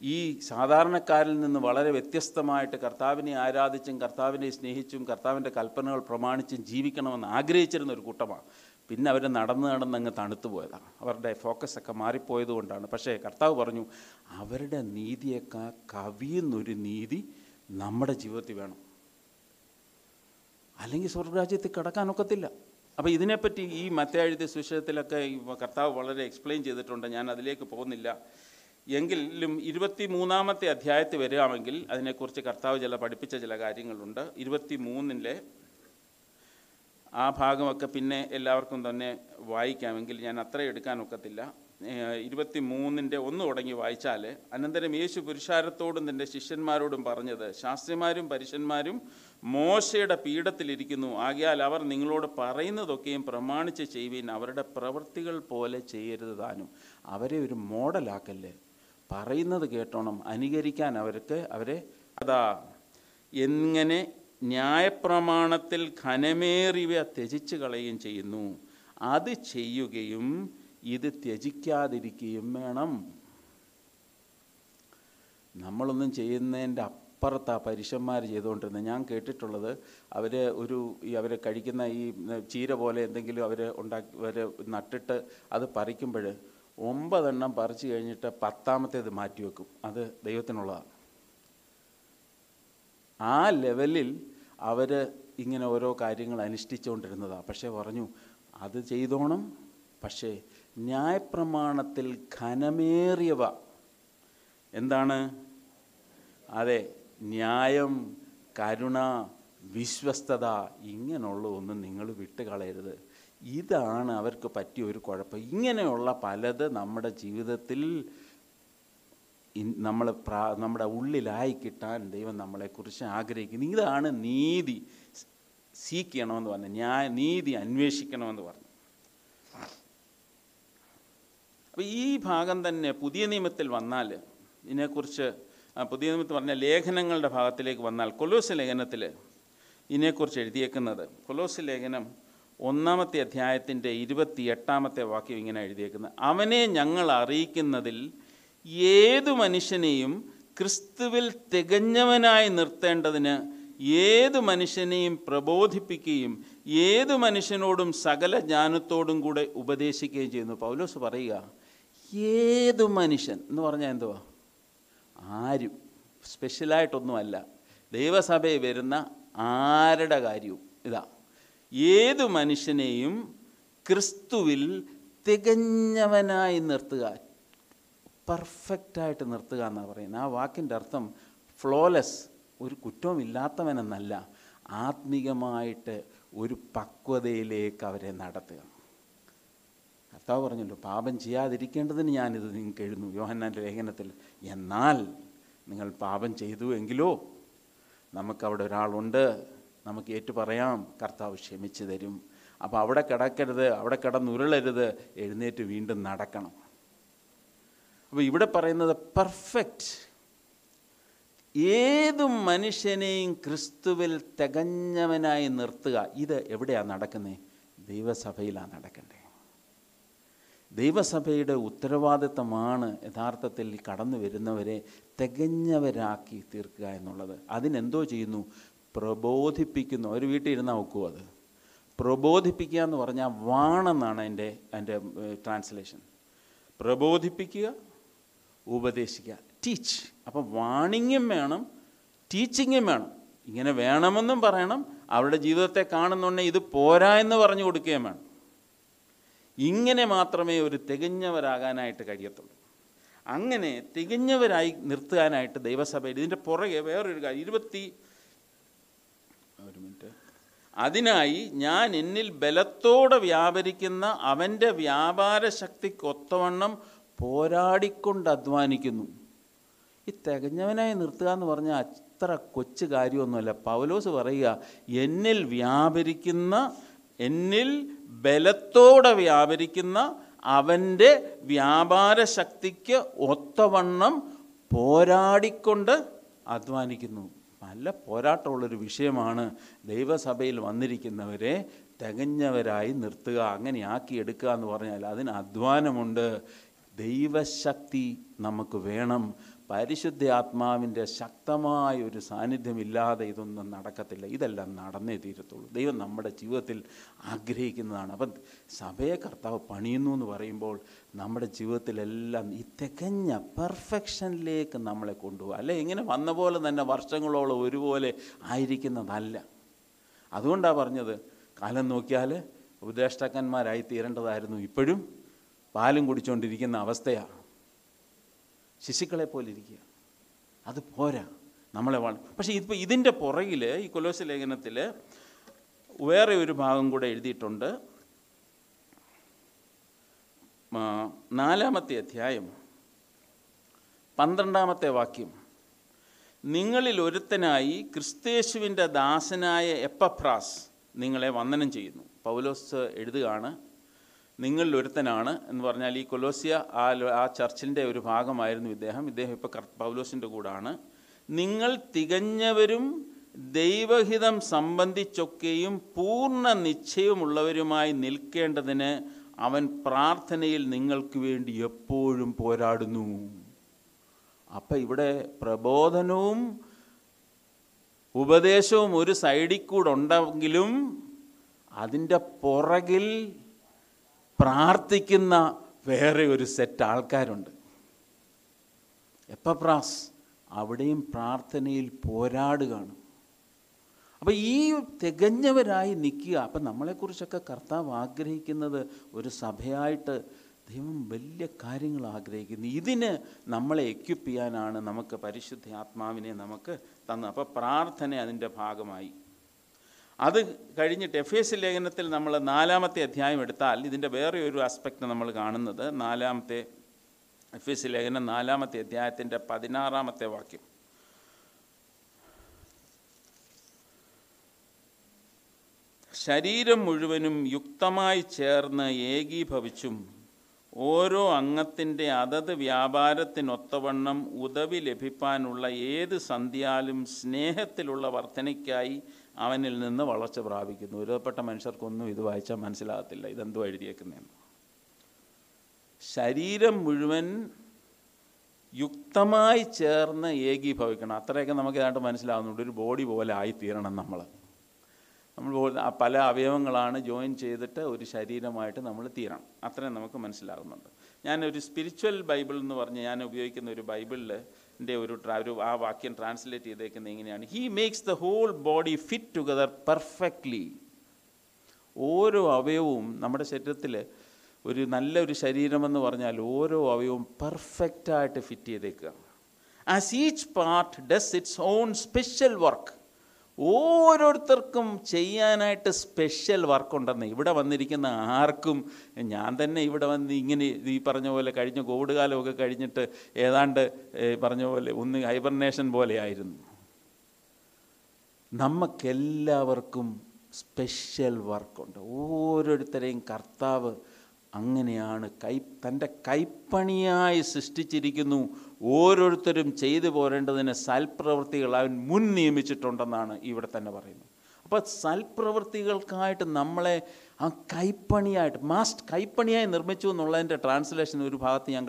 ഈ സാധാരണക്കാരിൽ നിന്ന് വളരെ വ്യത്യസ്തമായിട്ട് കർത്താവിനെ ആരാധിച്ചും കർത്താവിനെ സ്നേഹിച്ചും കർത്താവിന്റെ കൽപ്പനകൾ പ്രമാണിച്ചും ജീവിക്കണമെന്ന് ആഗ്രഹിച്ചിരുന്ന ഒരു കൂട്ടമാണ്. പിന്നെ അവർ നടന്ന് നടന്ന് അങ്ങ് തണുത്തു പോയതാണ്. അവരുടെ ഫോക്കസൊക്കെ മാറിപ്പോയത് കൊണ്ടാണ്. പക്ഷേ കർത്താവ് പറഞ്ഞു അവരുടെ നീതിയേക്കാൾ കവിയുന്നൊരു നീതി നമ്മുടെ ജീവിതത്തിൽ വേണം. അല്ലെങ്കിൽ സ്വർഗരാജ്യത്തിൽ കടക്കാനൊക്കത്തില്ല. അപ്പോൾ ഇതിനെപ്പറ്റി ഈ മത്തയാഴ്ച സുവിശേഷത്തിലൊക്കെ ഈ കർത്താവ് വളരെ എക്സ്പ്ലെയിൻ ചെയ്തിട്ടുണ്ട്. ഞാൻ അതിലേക്ക് പോകുന്നില്ല. എങ്കിലും ഇരുപത്തി മൂന്നാമത്തെ അധ്യായത്തിൽ വരികയാണെങ്കിൽ അതിനെക്കുറിച്ച് കർത്താവ് ചില പഠിപ്പിച്ച ചില കാര്യങ്ങളുണ്ട്. ഇരുപത്തി മൂന്നിന്റെ ആ ഭാഗമൊക്കെ പിന്നെ എല്ലാവർക്കും തന്നെ വായിക്കാമെങ്കിൽ ഞാൻ അത്ര എടുക്കാനൊക്കത്തില്ല ഇരുപത്തി മൂന്നിന്റെ ഒന്ന് തുടങ്ങി വായിച്ചാൽ അനന്തരം യേശു പുരുഷാരത്തോടും തന്റെ ശിഷ്യന്മാരോടും പറഞ്ഞത് ശാസ്ത്രിമാരും പരുഷന്മാരും മോശയുടെ പീഠത്തിലിരിക്കുന്നു ആകിയാൽ അവർ നിങ്ങളോട് പറയുന്നതൊക്കെയും പ്രമാണിച്ച് ചെയ്യുവിൻ. അവരുടെ പ്രവൃത്തികൾ പോലെ ചെയ്യരുത് താനും. അവരെ ഒരു മോഡലാക്കല്ലേ? പറയുന്നത് കേട്ടോണം. അനുകരിക്കാൻ അവർക്ക് അവരെ അതാ എങ്ങനെ ന്യായപ്രമാണത്തിൽ ഘനമേറിയവ ത്യജിച്ച് കളയുകയും ചെയ്യുന്നു. അത് ചെയ്യുകയും ഇത് ത്യജിക്കാതിരിക്കുകയും വേണം. നമ്മളൊന്നും ചെയ്യുന്നതിന്റെ അപ്പുറത്താ പരുഷന്മാർ ചെയ്തുകൊണ്ടിരുന്നത്. ഞാൻ കേട്ടിട്ടുള്ളത് അവർ ഒരു ഈ അവർ കഴിക്കുന്ന ഈ ചീര പോലെ എന്തെങ്കിലും അവർ ഉണ്ടാക്കി അവർ നട്ടിട്ട് അത് പറിക്കുമ്പോൾ ഒമ്പതെണ്ണം പറിച്ചു കഴിഞ്ഞിട്ട് പത്താമത്തേത് മാറ്റിവെക്കും അത് ദൈവത്തിനുള്ളതാണ്. ആ ലെവലിൽ അവർ ഇങ്ങനെ ഓരോ കാര്യങ്ങൾ അനുഷ്ഠിച്ചുകൊണ്ടിരുന്നതാണ് പക്ഷേ പറഞ്ഞു അത് ചെയ്തോണം. പക്ഷേ ന്യായപ്രമാണത്തിൽ ഘനമേറിയവ എന്താണ്? അതെ ന്യായം കരുണ വിശ്വസ്തത ഇങ്ങനെയുള്ള ഒന്നും നിങ്ങൾ വിട്ടുകളയരുത്. ഇതാണ് അവർക്ക് പറ്റിയ ഒരു കുഴപ്പം. ഇങ്ങനെയുള്ള പലത് നമ്മുടെ ജീവിതത്തിൽ നമ്മൾ പ്രാ നമ്മുടെ ഉള്ളിലായി കിട്ടാൻ ദൈവം നമ്മളെക്കുറിച്ച് ആഗ്രഹിക്കുന്നു. ഇതാണ് നീതി. സീക്ക് ചെയ്യണമെന്ന് ന്യായ നീതി അന്വേഷിക്കണമെന്ന് പറഞ്ഞു. അപ്പോൾ ഈ ഭാഗം തന്നെ പുതിയ നിയമത്തിൽ വന്നാൽ ഇതിനെക്കുറിച്ച് പുതിയ നിയമത്തിൽ പറഞ്ഞ ലേഖനങ്ങളുടെ ഭാഗത്തിലേക്ക് വന്നാൽ കൊലോസ് ലേഖനത്തിൽ ഇതിനെക്കുറിച്ച് എഴുതിയേക്കുന്നത് കൊലോസ് ലേഖനം ഒന്നാമത്തെ അധ്യായത്തിന്റെ ഇരുപത്തി എട്ടാമത്തെ വാക്യം ഇങ്ങനെ എഴുതിയേക്കുന്നത് അവനെ ഞങ്ങൾ അറിയിക്കുന്നതിൽ ഏതു മനുഷ്യനെയും ക്രിസ്തുവിൽ തികഞ്ഞവനായി നിർത്തേണ്ടതിന് ഏതു മനുഷ്യനെയും പ്രബോധിപ്പിക്കുകയും ഏതു മനുഷ്യനോടും സകല ജ്ഞാനത്തോടും കൂടെ ഉപദേശിക്കുകയും ചെയ്യുന്നു. പൗലോസ് പറയുക ഏതു മനുഷ്യൻ എന്ന് പറഞ്ഞാൽ എന്തുവാ? ആരും. സ്പെഷ്യലായിട്ടൊന്നുമല്ല. ദൈവസഭയിൽ വരുന്ന ആരുടെ കാര്യവും ഇതാ. ഏതു മനുഷ്യനെയും ക്രിസ്തുവിൽ തികഞ്ഞവനായി നിർത്തുക. പെർഫെക്റ്റായിട്ട് നിർത്തുക എന്നാണ് പറയുന്നത്. ആ വാക്കിന്റെ അർത്ഥം ഫ്ലോലെസ് ഒരു കുറ്റവും ഇല്ലാത്തവനെന്നല്ല ആത്മീകമായിട്ട് ഒരു പക്വതയിലേക്ക് അവരെ നടത്തുക. കർത്താവ് പറഞ്ഞല്ലോ പാപം ചെയ്യാതിരിക്കേണ്ടതിന് ഞാനിത് നിങ്ങൾക്ക് എഴുതുന്നു. യോഹന്നാന്റെ ലേഖനത്തിൽ എന്നാൽ നിങ്ങൾ പാപം ചെയ്തു എങ്കിലോ നമുക്കവിടെ ഒരാളുണ്ട് നമുക്ക് ഏറ്റു പറയാം കർത്താവ് ക്ഷമിച്ചു തരും. അപ്പോൾ അവിടെ കിടക്കരുത് അവിടെ കിടന്നുരുളരുത് എഴുന്നേറ്റ് വീണ്ടും നടക്കണം. അപ്പോൾ ഇവിടെ പറയുന്നത് പെർഫെക്റ്റ് ഏതു മനുഷ്യനെയും ക്രിസ്തുവിൽ തികഞ്ഞവനായി നിർത്തുക. ഇത് എവിടെയാണ് നടക്കുന്നത് ദൈവസഭയിലാണ് നടക്കേണ്ടത് ദൈവസഭയുടെ ഉത്തരവാദിത്തമാണ് യഥാർത്ഥത്തിൽ കടന്നു വരുന്നവരെ തികഞ്ഞവരാക്കി തീർക്കുക എന്നുള്ളത്. അതിനെന്തോ ചെയ്യുന്നു? പ്രബോധിപ്പിക്കുന്നു. ഒരു വീട്ടിൽ ഇരുന്നാൽ നോക്കുമോ അത്. പ്രബോധിപ്പിക്കുക എന്ന് പറഞ്ഞാൽ വാണെന്നാണ് എന്റെ എന്റെ ട്രാൻസ്ലേഷൻ പ്രബോധിപ്പിക്കുക ഉപദേശിക്കുക. ടീച്ച് അപ്പം വാണിങ്ങും വേണം ടീച്ചിങ്ങും വേണം. ഇങ്ങനെ വേണമെന്നും പറയണം അവരുടെ ജീവിതത്തെ കാണുന്നുണ്ടെങ്കിൽ ഇത് പോരാ എന്ന് പറഞ്ഞു കൊടുക്കുകയും വേണം. ഇങ്ങനെ മാത്രമേ ഒരു തികഞ്ഞവരാകാനായിട്ട് കഴിയത്തുള്ളൂ. അങ്ങനെ തികഞ്ഞവരായി നിർത്താനായിട്ട് ദൈവസഭയിൽ ഇതിന്റെ പുറകെ വേറൊരു കാര്യം ഇരുപത്തി ഒരു മിനിറ്റ്. അതിനായി ഞാൻ എന്നിൽ ബലത്തോടെ വ്യാപരിക്കുന്ന അവന്റെ വ്യാപാര ശക്തിക്കൊത്തവണ്ണം പോരാടിക്കൊണ്ട് അധ്വാനിക്കുന്നു. ഈ തികഞ്ഞവനായി നിർത്തുക എന്ന് പറഞ്ഞാൽ അത്ര കൊച്ചു കാര്യമൊന്നുമല്ല. പൗലോസ് പറയുക എന്നിൽ വ്യാപരിക്കുന്ന എന്നിൽ ബലത്തോടെ വ്യാപരിക്കുന്ന അവന്റെ വ്യാപാര ശക്തിക്ക് ഒത്തവണ്ണം പോരാടിക്കൊണ്ട് അധ്വാനിക്കുന്നു. നല്ല പോരാട്ടമുള്ളൊരു വിഷയമാണ് ദൈവസഭയിൽ വന്നിരിക്കുന്നവരെ തികഞ്ഞവരായി നിർത്തുക അങ്ങനെ ആക്കി എടുക്കുക എന്ന് പറഞ്ഞാൽ അതിന് അധ്വാനമുണ്ട്. ദൈവശക്തി നമുക്ക് വേണം. പരിശുദ്ധ ആത്മാവിന്റെ ശക്തമായ ഒരു സാന്നിധ്യമില്ലാതെ ഇതൊന്നും നടക്കത്തില്ല. ഇതെല്ലാം നടന്നേ തീരത്തുള്ളൂ. ദൈവം നമ്മുടെ ജീവിതത്തിൽ ആഗ്രഹിക്കുന്നതാണ്. അപ്പം സഭയെ കർത്താവ് പണിയുന്നു എന്ന് പറയുമ്പോൾ നമ്മുടെ ജീവിതത്തിലെല്ലാം ഈ തികഞ്ഞ പെർഫെക്ഷനിലേക്ക് നമ്മളെ കൊണ്ടുപോകുക അല്ലെ ഇങ്ങനെ വന്ന പോലെ തന്നെ വർഷങ്ങളോളം ഒരുപോലെ ആയിരിക്കുന്നതല്ല. അതുകൊണ്ടാണ് പറഞ്ഞത് കാലം നോക്കിയാൽ ഉപദേഷ്ടാക്കന്മാരായി തീരേണ്ടതായിരുന്നു. ഇപ്പോഴും പാലും കുടിച്ചുകൊണ്ടിരിക്കുന്ന അവസ്ഥയാണ്. ശിശുക്കളെ പോലെ ഇരിക്കുക അത് പോരാ. നമ്മളെ വള പക്ഷേ ഇപ്പോൾ ഇതിന്റെ പുറകിൽ ഈ കൊലോസ ലേഖനത്തിൽ വേറെ ഒരു ഭാഗം കൂടെ എഴുതിയിട്ടുണ്ട്. നാലാമത്തെ അധ്യായം പന്ത്രണ്ടാമത്തെ വാക്യം. നിങ്ങളിൽ ഒരുത്തനായി ക്രിസ്തേശുവിന്റെ ദാസനായ എപ്പഫ്രാസ് നിങ്ങളെ വന്ദനം ചെയ്യുന്നു. പൗലോസ് എഴുതുകയാണ് നിങ്ങളിൽ ഒരുത്തനാണ് എന്ന് പറഞ്ഞാൽ ഈ കൊലോസിയ ആ ആ ചർച്ചിന്റെ ഒരു ഭാഗമായിരുന്നു ഇദ്ദേഹം. ഇദ്ദേഹം ഇപ്പോൾ പൗലോസിന്റെ കൂടാണ്. നിങ്ങൾ തികഞ്ഞവരും ദൈവഹിതം സംബന്ധിച്ചൊക്കെയും പൂർണ നിശ്ചയമുള്ളവരുമായി നിൽക്കേണ്ടതിന് അവൻ പ്രാർത്ഥനയിൽ നിങ്ങൾക്ക് വേണ്ടി എപ്പോഴും പോരാടുന്നു. അപ്പം ഇവിടെ പ്രബോധനവും ഉപദേശവും ഒരു സൈഡിൽ കൂടെ ഉണ്ടെങ്കിലും അതിന്റെ പുറകിൽ പ്രാർത്ഥിക്കുന്ന വേറെ ഒരു സെറ്റ് ആൾക്കാരുണ്ട്. എപ്പപ്രാസ്? അവിടെയും പ്രാർത്ഥനയിൽ പോരാടുകയാണ്. അപ്പോൾ ഈ തികഞ്ഞവരായി നിൽക്കുക അപ്പം നമ്മളെക്കുറിച്ചൊക്കെ കർത്താവ് ആഗ്രഹിക്കുന്നത് ഒരു സഭയായിട്ട് ദൈവം വലിയ കാര്യങ്ങൾ ആഗ്രഹിക്കുന്നു. ഇതിന് നമ്മളെ എക്യുപ്പ് ചെയ്യാനാണ് നമുക്ക് പരിശുദ്ധ ആത്മാവിനെ നമുക്ക് തന്നത്. അപ്പോൾ പ്രാർത്ഥന അതിന്റെ ഭാഗമായി. അത് കഴിഞ്ഞിട്ട് എഫ് എസ് ലേഖനത്തിൽ നമ്മൾ നാലാമത്തെ അധ്യായം എടുത്താൽ ഇതിന്റെ വേറെ ഒരു ആസ്പെക്റ്റ് നമ്മൾ കാണുന്നത്. നാലാമത്തെ എഫ് എസ് ലേഖനം നാലാമത്തെ അധ്യായത്തിന്റെ പതിനാറാമത്തെ വാക്യം. ശരീരം മുഴുവനും യുക്തമായി ചേർന്ന് ഏകീഭവിച്ചും ഓരോ അംഗത്തിന്റെ അതത് വ്യാപാരത്തിനൊത്തവണ്ണം ഉദവി ലഭിപ്പാനുള്ള ഏത് സന്ധ്യാലും സ്നേഹത്തിലുള്ള വർധനയ്ക്കായി അവനിൽ നിന്ന് വളർച്ച പ്രാപിക്കുന്നു. ഒരുപ്പെട്ട മനുഷ്യർക്കൊന്നും ഇത് വായിച്ചാൽ മനസ്സിലാകത്തില്ല. ഇതെന്തോ എഴുതിയേക്കുന്നതെന്ന് ശരീരം മുഴുവൻ യുക്തമായി ചേർന്ന് ഏകീഭവിക്കണം. അത്രയൊക്കെ നമുക്ക് ഇതായിട്ട് മനസ്സിലാവുന്നുണ്ട്. ഒരു ബോഡി പോലെ ആയിത്തീരണം നമ്മൾ. നമ്മൾ പല അവയവങ്ങളാണ് ജോയിൻ ചെയ്തിട്ട് ഒരു ശരീരമായിട്ട് നമ്മൾ തീരണം. അത്രയും നമുക്ക് മനസ്സിലാകുന്നുണ്ട്. ഞാനൊരു സ്പിരിച്വൽ ബൈബിൾ എന്ന് പറഞ്ഞ് ഞാൻ ഉപയോഗിക്കുന്ന ഒരു ബൈബിളിൽ എന്റെ ഒരു ഒരു ആ വാക്യം ട്രാൻസ്ലേറ്റ് ചെയ്തേക്കുന്നത് ഇങ്ങനെയാണ് he makes the whole body fit together perfectly ഓരോ അവയവവും നമ്മുടെ ശരീരത്തിൽ ഒരു നല്ലൊരു ശരീരമെന്ന് പറഞ്ഞാൽ ഓരോ അവയവും പെർഫെക്റ്റായിട്ട് ഫിറ്റ് ചെയ്തേക്കുക as each part does its own special work ഓരോരുത്തർക്കും ചെയ്യാനായിട്ട് സ്പെഷ്യൽ വർക്കുണ്ടെന്ന് ഇവിടെ വന്നിരിക്കുന്ന ആർക്കും ഞാൻ തന്നെ ഇവിടെ വന്ന് ഇങ്ങനെ ഈ പറഞ്ഞ പോലെ കഴിഞ്ഞ കോവിഡ് കാലമൊക്കെ കഴിഞ്ഞിട്ട് ഏതാണ്ട് പറഞ്ഞ പോലെ ഒന്ന് ഹൈബർനേഷൻ പോലെയായിരുന്നു നമുക്കെല്ലാവർക്കും സ്പെഷ്യൽ വർക്കുണ്ട് ഓരോരുത്തരെയും കർത്താവ് അങ്ങനെയാണ് കൈ തന്റെ കൈപ്പണിയായി സൃഷ്ടിച്ചിരിക്കുന്നു. ഓരോരുത്തരും ചെയ്തു പോരേണ്ടതിന് സൽപ്രവൃത്തികൾ അവൻ മുൻ നിയമിച്ചിട്ടുണ്ടെന്നാണ് ഇവിടെ തന്നെ പറയുന്നത്. അപ്പോൾ സൽപ്രവൃത്തികൾക്കായിട്ട് നമ്മളെ ആ കൈപ്പണിയായിട്ട് മാസ്റ്റ് കൈപ്പണിയായി നിർമ്മിച്ചു എന്നുള്ളതിന്റെ ട്രാൻസ്ലേഷൻ ഒരു ഭാഗത്ത് ഞാൻ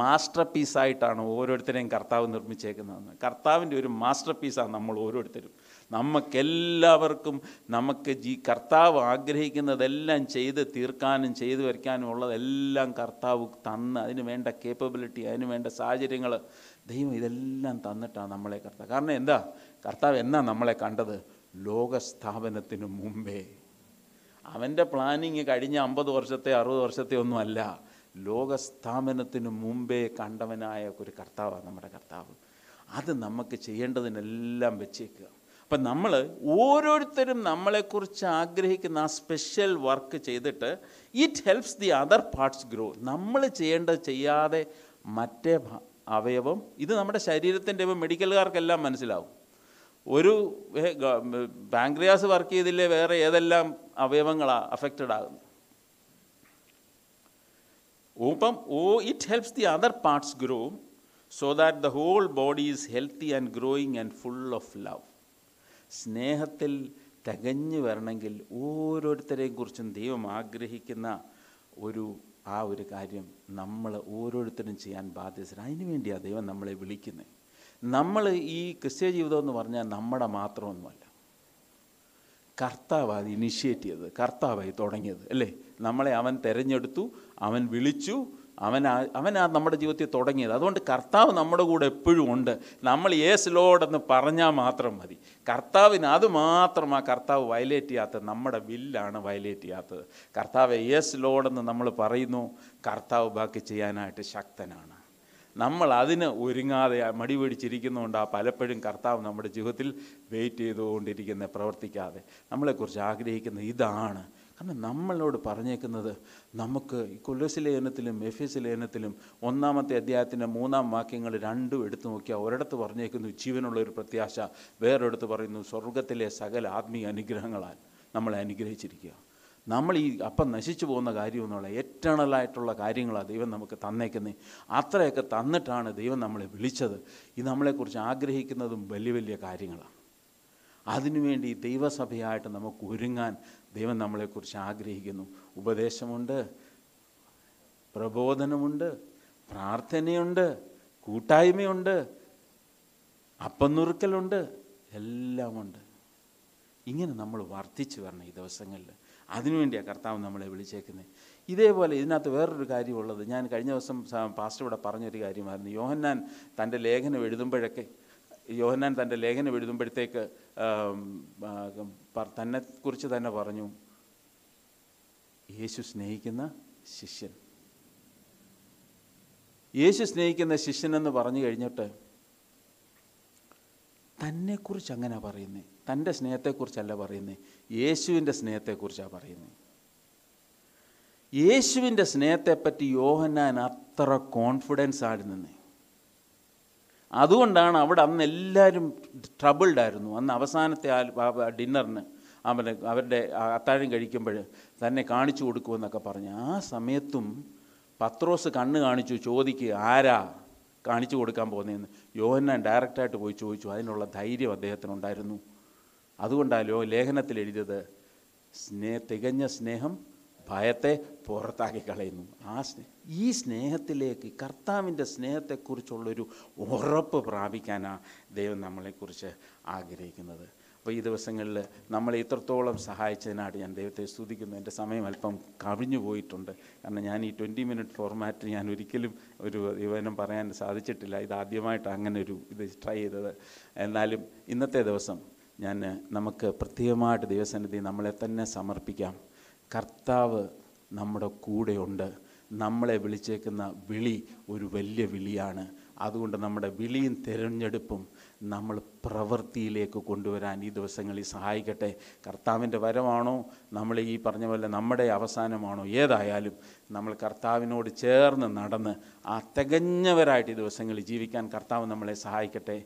മാസ്റ്റർ പീസായിട്ടാണ് ഓരോരുത്തരെയും കർത്താവ് നിർമ്മിച്ചേക്കുന്നതെന്ന്. കർത്താവിന്റെ ഒരു മാസ്റ്റർ പീസാണ് നമ്മൾ ഓരോരുത്തരും. നമുക്കെല്ലാവർക്കും നമുക്ക് ജീ കർത്താവ് ആഗ്രഹിക്കുന്നതെല്ലാം ചെയ്ത് തീർക്കാനും ചെയ്തു വയ്ക്കാനും ഉള്ളതെല്ലാം കർത്താവ് തന്ന് അതിന് വേണ്ട കേപ്പബിലിറ്റി അതിന് വേണ്ട സാഹചര്യങ്ങൾ ദൈവം ഇതെല്ലാം തന്നിട്ടാണ് നമ്മളെ കർത്താവ്. കാരണം എന്താ? കർത്താവ് എന്നാ നമ്മളെ കണ്ടത്? ലോകസ്ഥാപനത്തിന് മുമ്പേ. അവന്റെ പ്ലാനിങ് കഴിഞ്ഞ അമ്പത് വർഷത്തെ അറുപത് വർഷത്തെ ഒന്നുമല്ല. ലോകസ്ഥാപനത്തിന് മുമ്പേ കണ്ടവനായ ഒരു കർത്താവാണ് നമ്മുടെ കർത്താവ്. അത് നമുക്ക് ചെയ്യേണ്ടതിനെല്ലാം വെച്ചേക്കുക. അപ്പം നമ്മൾ ഓരോരുത്തരും നമ്മളെക്കുറിച്ച് ആഗ്രഹിക്കുന്ന ആ സ്പെഷ്യൽ വർക്ക് ചെയ്തിട്ട് it helps the other parts grow നമ്മൾ ചെയ്യേണ്ടത് ചെയ്യാതെ മറ്റേ അവയവം ഇത് നമ്മുടെ ശരീരത്തിന്റെ ഇപ്പം മെഡിക്കലുകാർക്കെല്ലാം മനസ്സിലാവും. ഒരു പാങ്ക്രിയാസ് വർക്ക് ചെയ്തില്ലേ വേറെ ഏതെല്ലാം അവയവങ്ങളാണ് അഫക്റ്റഡ് ആകുന്നത്. ഓപ്പം ഓ it helps the other parts grow so that the whole body is healthy and growing and full of love സ്നേഹത്തിൽ തികഞ്ഞു വരണമെങ്കിൽ ഓരോരുത്തരെയും കുറിച്ചും ദൈവം ആഗ്രഹിക്കുന്ന ഒരു ആ ഒരു കാര്യം നമ്മൾ ഓരോരുത്തരും ചെയ്യാൻ ബാധ്യസ്ഥരാണ് അതിനു വേണ്ടിയാണ് ദൈവം നമ്മളെ വിളിക്കുന്നത് നമ്മൾ ഈ ക്രിസ്ത്യ ജീവിതം എന്ന് പറഞ്ഞാൽ നമ്മുടെ മാത്രമൊന്നുമല്ല. കർത്താവ് അത് ഇനിഷ്യേറ്റ് ചെയ്തത്. കർത്താവായി തുടങ്ങിയത് അല്ലേ? നമ്മളെ അവൻ തിരഞ്ഞെടുത്തു അവൻ വിളിച്ചു അവൻ അവനാ നമ്മുടെ ജീവിതത്തിൽ തുടങ്ങിയത്. അതുകൊണ്ട് കർത്താവ് നമ്മുടെ കൂടെ എപ്പോഴും ഉണ്ട്. നമ്മൾ യേസ് ലോഡെന്ന് പറഞ്ഞാൽ മാത്രം മതി. കർത്താവിന് അത് മാത്രം ആ കർത്താവ് വയലേറ്റ് ചെയ്യാത്തത് നമ്മുടെ വില്ലാണ് വയലേറ്റ് ചെയ്യാത്തത്. കർത്താവ് യേസ് ലോഡെന്ന് നമ്മൾ പറയുന്നു കർത്താവ് ബാക്കി ചെയ്യാനായിട്ട് ശക്തനാണ്. നമ്മൾ അതിന് ഒരുങ്ങാതെ മടി പിടിച്ചിരിക്കുന്നതുകൊണ്ട് ആ പലപ്പോഴും കർത്താവ് നമ്മുടെ ജീവിതത്തിൽ വെയിറ്റ് ചെയ്തുകൊണ്ടിരിക്കുന്ന പ്രവർത്തിക്കാതെ നമ്മളെക്കുറിച്ച് ആഗ്രഹിക്കുന്ന ഇതാണ് കാരണം നമ്മളോട് പറഞ്ഞേക്കുന്നത് നമുക്ക് ഈ കൊല്ലസ് ലേഖനത്തിലും ഒന്നാമത്തെ അധ്യായത്തിന്റെ മൂന്നാം വാക്യങ്ങൾ രണ്ടും എടുത്തു നോക്കിയാൽ ഒരിടത്ത് പറഞ്ഞേക്കുന്നു ജീവനുള്ള ഒരു പ്രത്യാശ വേറൊരിടത്ത് പറയുന്നു സ്വർഗത്തിലെ സകല ആത്മീയ അനുഗ്രഹങ്ങളാൽ നമ്മളെ അനുഗ്രഹിച്ചിരിക്കുക. നമ്മൾ ഈ അപ്പം നശിച്ചു പോകുന്ന കാര്യമെന്നുള്ള എറ്റേണലായിട്ടുള്ള കാര്യങ്ങളാണ് ദൈവം നമുക്ക് തന്നേക്കുന്നത് അത്രയൊക്കെ തന്നിട്ടാണ് ദൈവം നമ്മളെ വിളിച്ചത്. ഈ നമ്മളെക്കുറിച്ച് ആഗ്രഹിക്കുന്നതും വലിയ വലിയ കാര്യങ്ങളാണ് അതിനുവേണ്ടി ദൈവസഭയായിട്ട് നമുക്ക് ഒരുങ്ങാൻ ദൈവം നമ്മളെക്കുറിച്ച് ആഗ്രഹിക്കുന്നു. ഉപദേശമുണ്ട് പ്രബോധനമുണ്ട് പ്രാർത്ഥനയുണ്ട് കൂട്ടായ്മയുണ്ട് അപ്പം നുറുക്കലുണ്ട് എല്ലാമുണ്ട്. ഇങ്ങനെ നമ്മൾ വർദ്ധിച്ചു വരണം ഈ ദിവസങ്ങളിൽ. അതിനുവേണ്ടിയാണ് കർത്താവ് നമ്മളെ വിളിച്ചേക്കുന്നത് ഇതേപോലെ ഇതിനകത്ത് വേറൊരു കാര്യമുള്ളത് ഞാൻ കഴിഞ്ഞ ദിവസം പാസ്റ്റർ ഇവിടെ പറഞ്ഞൊരു കാര്യമായിരുന്നു. യോഹന്നാൻ തന്റെ ലേഖനം എഴുതുമ്പോഴൊക്കെ യോഹന്നാൻ തന്റെ ലേഖനം എഴുതുമ്പോഴത്തേക്ക് തന്നെക്കുറിച്ച് തന്നെ പറഞ്ഞു യേശു സ്നേഹിക്കുന്ന ശിഷ്യൻ. യേശു സ്നേഹിക്കുന്ന ശിഷ്യനെന്ന് പറഞ്ഞു കഴിഞ്ഞിട്ട് തന്നെക്കുറിച്ച് അങ്ങനെ പറയുന്നത് തന്റെ സ്നേഹത്തെക്കുറിച്ചല്ല പറയുന്നത് യേശുവിന്റെ സ്നേഹത്തെക്കുറിച്ചാണ് പറയുന്നത് യേശുവിന്റെ സ്നേഹത്തെപ്പറ്റി യോഹന്നാൻ അത്ര കോൺഫിഡൻസ് ആയിരുന്നേ. അതുകൊണ്ടാണ് അവിടെ അന്ന് എല്ലാവരും ട്രബിൾഡായിരുന്നു അന്ന് അവസാനത്തെ ഡിന്നറിന് അവരുടെ അവരുടെ അത്താഴം കഴിക്കുമ്പോൾ തന്നെ കാണിച്ചു കൊടുക്കുമെന്നൊക്കെ പറഞ്ഞ്. ആ സമയത്തും പത്രോസ് കണ്ണ് കാണിച്ചു ചോദിക്കുക ആരാ കാണിച്ചു കൊടുക്കാൻ പോകുന്നതെന്ന് യോഹന്നാൻ ഡയറക്റ്റായിട്ട് പോയി ചോദിച്ചു. അതിനുള്ള ധൈര്യം അദ്ദേഹത്തിനുണ്ടായിരുന്നു അതുകൊണ്ടാണ് ലേഖനത്തിൽ എഴുതിയത് സ്നേഹ തികഞ്ഞ സ്നേഹം ഭയത്തെ പുറത്താക്കി കളയുന്നു. ആ സ്നേ ഈ സ്നേഹത്തിലേക്ക് കർത്താവിന്റെ സ്നേഹത്തെക്കുറിച്ചുള്ളൊരു ഉറപ്പ് പ്രാപിക്കാനാണ് ദൈവം നമ്മളെക്കുറിച്ച് ആഗ്രഹിക്കുന്നത്. അപ്പോൾ ഈ ദിവസങ്ങളിൽ നമ്മളെ ഇത്രത്തോളം സഹായിച്ചതിനായിട്ട് ഞാൻ ദൈവത്തെ സ്തുതിക്കുന്നു. എന്റെ സമയം അല്പം കവിഞ്ഞു പോയിട്ടുണ്ട്. കാരണം ഞാൻ ഈ ട്വന്റി മിനിറ്റ് ഫോർമാറ്റ് ഞാൻ ഒരിക്കലും ഒരു വിവരം പറയാൻ സാധിച്ചിട്ടില്ല. ഇത് ആദ്യമായിട്ട് അങ്ങനെ ഒരു ഇത് ട്രൈ ചെയ്തത്. എന്നാലും ഇന്നത്തെ ദിവസം ഞാൻ നമുക്ക് പ്രത്യേകമായിട്ട് ദൈവസന്നിധി നമ്മളെ തന്നെ സമർപ്പിക്കാം. കർത്താവ് നമ്മുടെ കൂടെയുണ്ട്. നമ്മളെ വിളിച്ചേക്കുന്ന വിളി ഒരു വലിയ വിളിയാണ്. അതുകൊണ്ട് നമ്മുടെ വിളിയും തിരഞ്ഞെടുപ്പും നമ്മൾ പ്രവൃത്തിയിലേക്ക് കൊണ്ടുവരാൻ ഈ ദിവസങ്ങളിൽ സഹായിക്കട്ടെ. കർത്താവിന്റെ വരമാണോ നമ്മൾ ഈ പറഞ്ഞ പോലെ നമ്മുടെ അവസാനമാണോ? ഏതായാലും നമ്മൾ കർത്താവിനോട് ചേർന്ന് നടന്ന് ആ തികഞ്ഞവരായിട്ട് ഈ ദിവസങ്ങളിൽ ജീവിക്കാൻ കർത്താവ് നമ്മളെ സഹായിക്കട്ടെ.